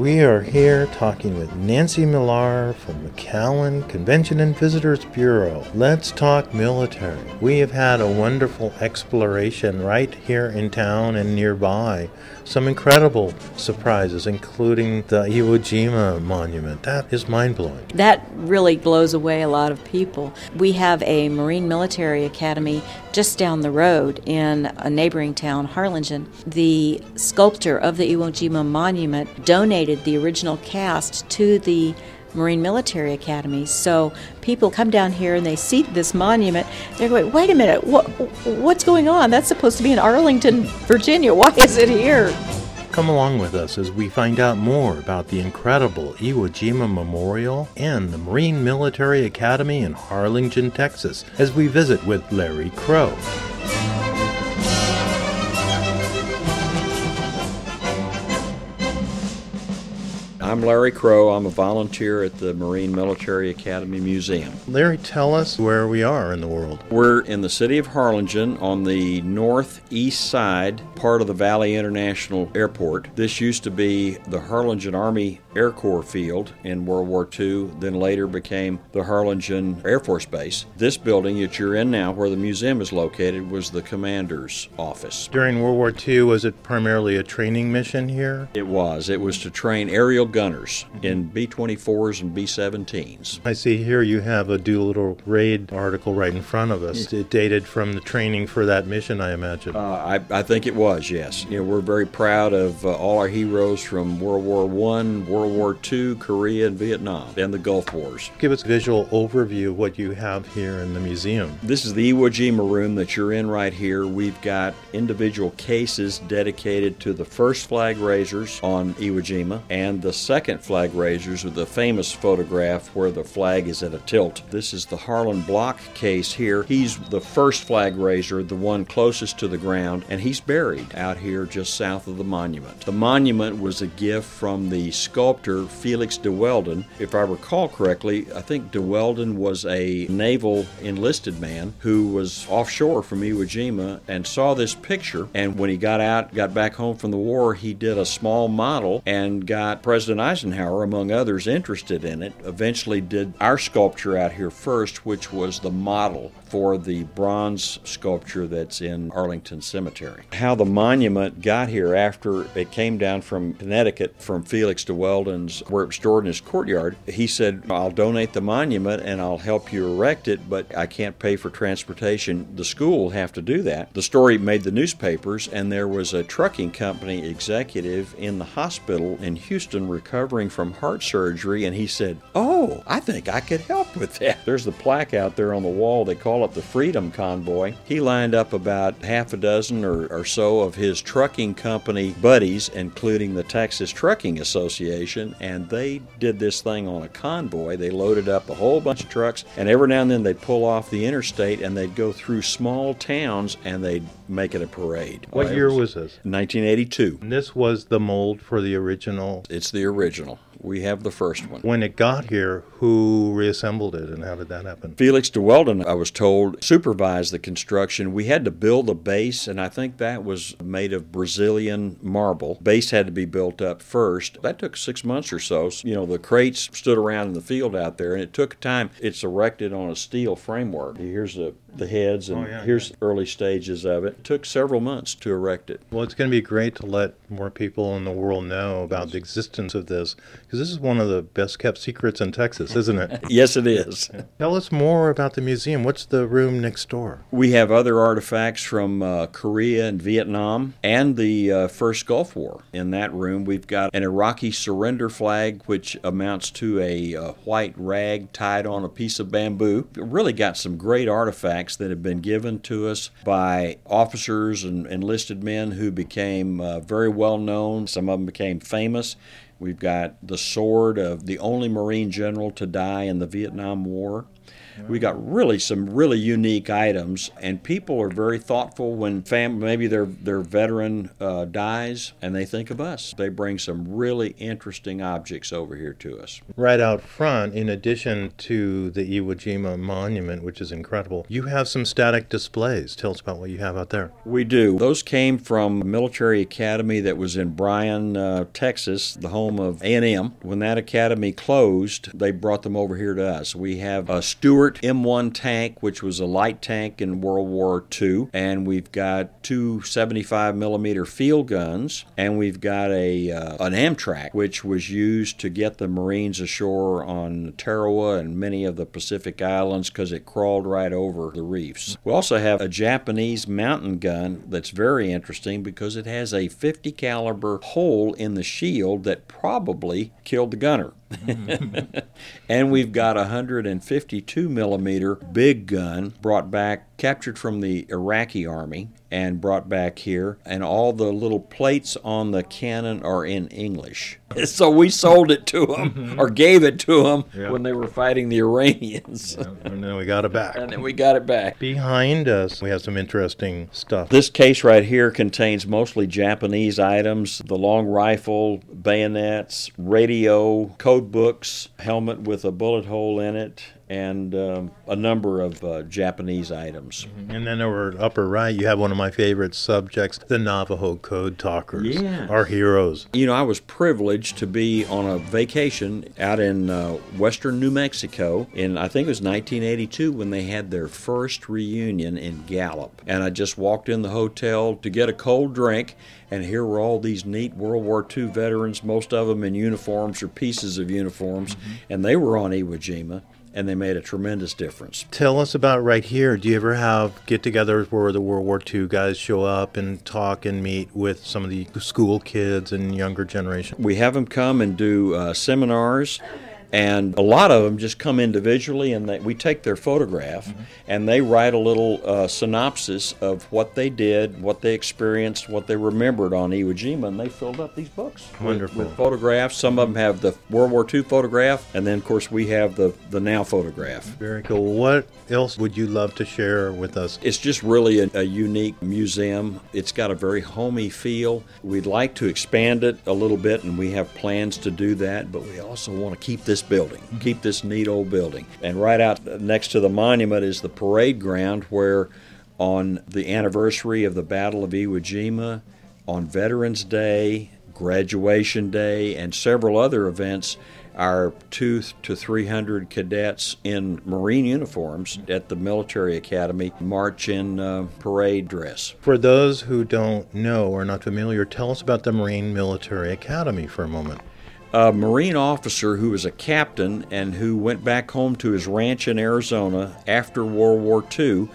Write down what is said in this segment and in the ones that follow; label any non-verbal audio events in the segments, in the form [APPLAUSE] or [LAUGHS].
We are here talking with Nancy Millar from McAllen Convention and Visitors Bureau. Let's talk military. We have had a wonderful exploration right here in town and nearby. Some incredible surprises, including the Iwo Jima monument. That is mind blowing. That really blows away a lot of people. We have a Marine Military Academy just down the road in a neighboring town, Harlingen. The sculptor of the Iwo Jima monument donated the original cast to the Marine Military Academy. So people come down here and they see this monument. They're going, wait a minute, what, what's going on? That's supposed to be in Arlington, Virginia. Why is it here? Come along with us as we find out more about the incredible Iwo Jima Memorial and the Marine Military Academy in Harlingen, Texas, as we visit with Larry Crow. I'm Larry Crow. I'm a volunteer at the Marine Military Academy Museum. Larry, tell us where we are in the world. We're in the city of Harlingen on the northeast side, part of the Valley International Airport. This used to be the Harlingen Army Air Corps Field in World War II, then later became the Harlingen Air Force Base. This building that you're in now, where the museum is located, was the commander's office. During World War II, was it primarily a training mission here? It was. It was to train aerial gunners in B 24s and B 17s. I see here you have a Doolittle Raid article right in front of us. It dated from the training for that mission, I imagine. Uh, I, I think it was, yes. You know, we're very proud of uh, all our heroes from World War One, World War II, Korea, and Vietnam, and the Gulf Wars. Give us a visual overview of what you have here in the museum. This is the Iwo Jima room that you're in right here. We've got individual cases dedicated to the first flag raisers on Iwo Jima and the second flag raisers with the famous photograph where the flag is at a tilt. This is the Harlon Block case here. He's the first flag raiser, the one closest to the ground, and he's buried out here just south of the monument. The monument was a gift from the sculptor Felix de Weldon. If I recall correctly, I think de Weldon was a naval enlisted man who was offshore from Iwo Jima and saw this picture. And when he got out, got back home from the war, he did a small model and got President Eisenhower, among others, interested in it. Eventually, did our sculpture out here first, which was the model for the bronze sculpture that's in Arlington Cemetery. How the monument got here after it came down from Connecticut from Felix de Was stored in his courtyard, he said, I'll donate the monument and I'll help you erect it, but I can't pay for transportation. The school will have to do that. The story made the newspapers, and there was a trucking company executive in the hospital in Houston recovering from heart surgery, and he said, Oh, I think I could help with that. [LAUGHS] There's the plaque out there on the wall. They call it the Freedom Convoy. He lined up about half a dozen or, or so of his trucking company buddies, including the Texas Trucking Association, and they did this thing on a convoy. They loaded up a whole bunch of trucks, and every now and then they'd pull off the interstate and they'd go through small towns and they'd make it a parade. What year was this? 1982. And this was the mold for the original. It's the original. We have the first one. When it got here, who reassembled it and how did that happen? Felix de Weldon, I was told, supervised the construction. We had to build a base, and I think that was made of Brazilian marble. Base had to be built up first. That took six months or so. You know, the crates stood around in the field out there, and it took time. It's erected on a steel framework. Here's the, the heads, and Oh, yeah, here's early stages of it. It took several months to erect it. Well, it's going to be great to let more people in the world know about the existence of this because this is one of the best kept secrets in Texas, isn't it? [LAUGHS] Yes, it is. [LAUGHS] Tell us more about the museum. What's the room next door? We have other artifacts from uh, Korea and Vietnam and the uh, first Gulf War. In that room, we've got an Iraqi surrender flag, which amounts to a uh, white rag tied on a piece of bamboo. It really got some great artifacts that have been given to us by officers and enlisted men who became uh, very well known. Some of them became famous. We've got the sword of the only Marine general to die in the Vietnam War. We got really some really unique items, and people are very thoughtful when fam- maybe their their veteran uh, dies and they think of us. They bring some really interesting objects over here to us. Right out front, in addition to the Iwo Jima monument, which is incredible, you have some static displays. Tell us about what you have out there. We do. Those came from a military academy that was in Bryan, uh, Texas, the home of A&M. When that academy closed, they brought them over here to us. We have a Stuart M1 tank, which was a light tank in World War II, and we've got two 75 millimeter field guns, and we've got a uh, an Amtrac, which was used to get the Marines ashore on Tarawa and many of the Pacific Islands because it crawled right over the reefs. We also have a Japanese mountain gun that's very interesting because it has a 50 caliber hole in the shield that probably killed the gunner. Mm-hmm. [LAUGHS] and we've got a 152 millimeter big gun brought back, captured from the Iraqi army, and brought back here. And all the little plates on the cannon are in English. [LAUGHS] So we sold it to them mm-hmm. or gave it to them Yeah. when they were fighting the Iranians. [LAUGHS] and then we got it back. And then we got it back. Behind us, we have some interesting stuff. This case right here contains mostly Japanese items the long rifle, bayonets, radio, code books, helmet with a bullet hole in it, and um, a number of uh, Japanese items. And then over upper right, you have one of my favorite subjects, the Navajo Code Talkers. Yes. Our heroes. You know, I was privileged to be on a vacation out in uh, western New Mexico in, I think it was 1982, when they had their first reunion in Gallup. And I just walked in the hotel to get a cold drink, and here were all these neat World War II veterans, most of them in uniforms or pieces of uniforms, and they were on Iwo Jima, and they made a tremendous difference. Tell us about right here. Do you ever have get togethers where the World War II guys show up and talk and meet with some of the school kids and younger generation? We have them come and do uh, seminars, and a lot of them just come individually, and they, we take their photograph, and they write a little uh, synopsis of what they did, what they experienced, what they remembered on Iwo Jima, and they filled up these books with- Wonderful. with, photographs. Some of them have the World War II photograph, and then of course we have the the now photograph. Very cool. What else would you love to share with us? It's just really a, a unique museum. It's got a very homey feel. We'd like to expand it a little bit, and we have plans to do that, but we also want to keep this building, keep this neat old building. And right out next to the monument is the parade ground where, on the anniversary of the Battle of Iwo Jima, on Veterans Day, Graduation Day, and several other events, our two to three hundred cadets in Marine uniforms at the military academy march in uh, parade dress. For those who don't know or are not familiar, tell us about the Marine Military Academy for a moment. A Marine officer who was a captain and who went back home to his ranch in Arizona after World War II.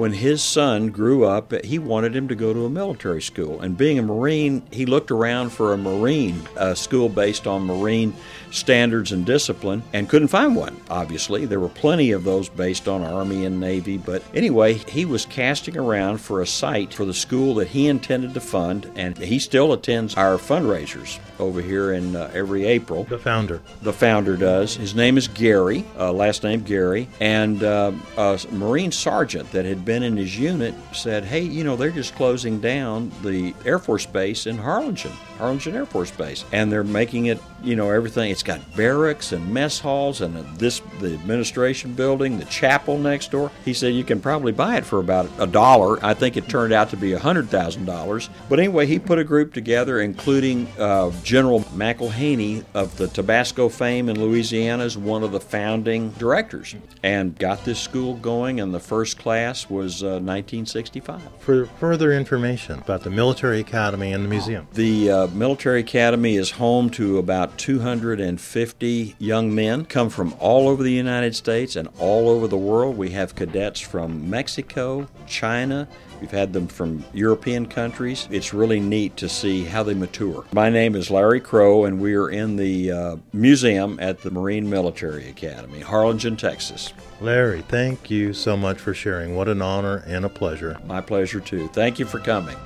When his son grew up, he wanted him to go to a military school. And being a Marine, he looked around for a Marine uh, school based on Marine standards and discipline and couldn't find one, obviously. There were plenty of those based on Army and Navy. But anyway, he was casting around for a site for the school that he intended to fund, and he still attends our fundraisers over here in uh, every April. The founder. The founder does. His name is Gary, uh, last name Gary, and uh, a Marine sergeant that had been in his unit said, "Hey, you know they're just closing down the Air Force Base in Harlingen, Harlingen Air Force Base, and they're making it, you know, everything. It's got barracks and mess halls and this the administration building, the chapel next door." He said, "You can probably buy it for about a dollar." I think it turned out to be a hundred thousand dollars, but anyway, he put a group together, including uh, General McIlhenny of the Tabasco fame in Louisiana as one of the founding directors and got this school going and the first class was uh, 1965. For further information about the Military Academy and the museum. The uh, military academy is home to about 250 young men come from all over the United States and all over the world. We have cadets from Mexico, China, We've had them from European countries. It's really neat to see how they mature. My name is Larry Crow, and we are in the uh, museum at the Marine Military Academy, Harlingen, Texas. Larry, thank you so much for sharing. What an honor and a pleasure. My pleasure, too. Thank you for coming.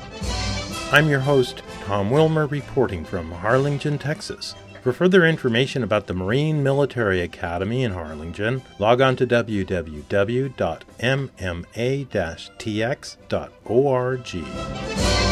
I'm your host, Tom Wilmer, reporting from Harlingen, Texas. For further information about the Marine Military Academy in Harlingen, log on to www.mma-tx.org.